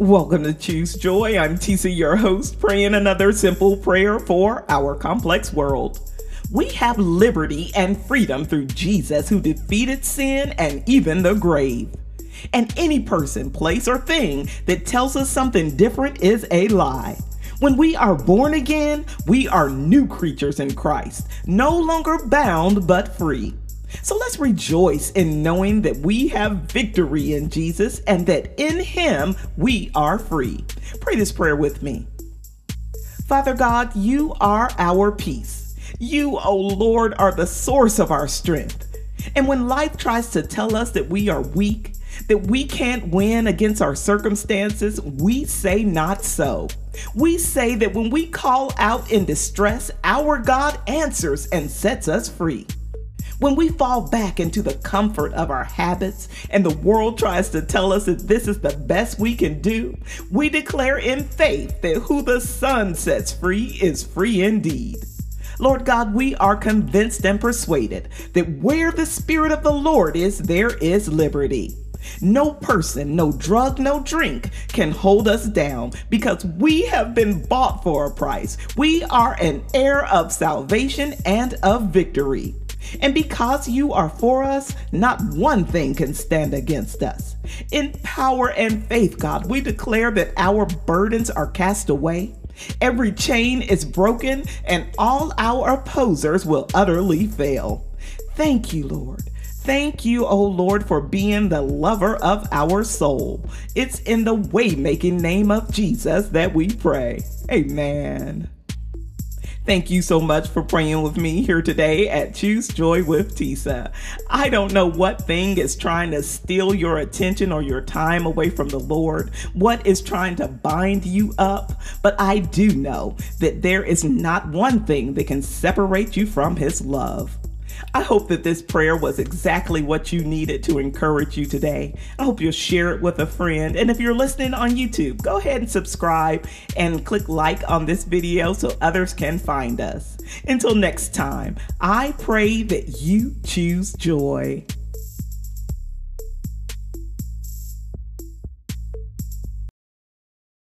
Welcome to Choose Joy. I'm Tisa, your host, praying another simple prayer for our complex world. We have liberty and freedom through Jesus, who defeated sin and even the grave. And any person, place, or thing that tells us something different is a lie. When we are born again, we are new creatures in Christ, no longer bound but free. So let's rejoice in knowing that we have victory in Jesus and that in Him we are free. Pray this prayer with me. Father God, you are our peace. You, O oh Lord, are the source of our strength. And when life tries to tell us that we are weak, that we can't win against our circumstances, we say not so. We say that when we call out in distress, our God answers and sets us free. When we fall back into the comfort of our habits and the world tries to tell us that this is the best we can do, we declare in faith that who the Son sets free is free indeed. Lord God, we are convinced and persuaded that where the Spirit of the Lord is, there is liberty. No person, no drug, no drink can hold us down because we have been bought for a price. We are an heir of salvation and of victory. And because you are for us, not one thing can stand against us. In power and faith, God, we declare that our burdens are cast away. Every chain is broken, and all our opposers will utterly fail. Thank you, Lord. Thank you, O oh Lord, for being the lover of our soul. It's in the way making name of Jesus that we pray. Amen. Thank you so much for praying with me here today at Choose Joy with Tisa. I don't know what thing is trying to steal your attention or your time away from the Lord, what is trying to bind you up, but I do know that there is not one thing that can separate you from His love. I hope that this prayer was exactly what you needed to encourage you today. I hope you'll share it with a friend. And if you're listening on YouTube, go ahead and subscribe and click like on this video so others can find us. Until next time, I pray that you choose joy.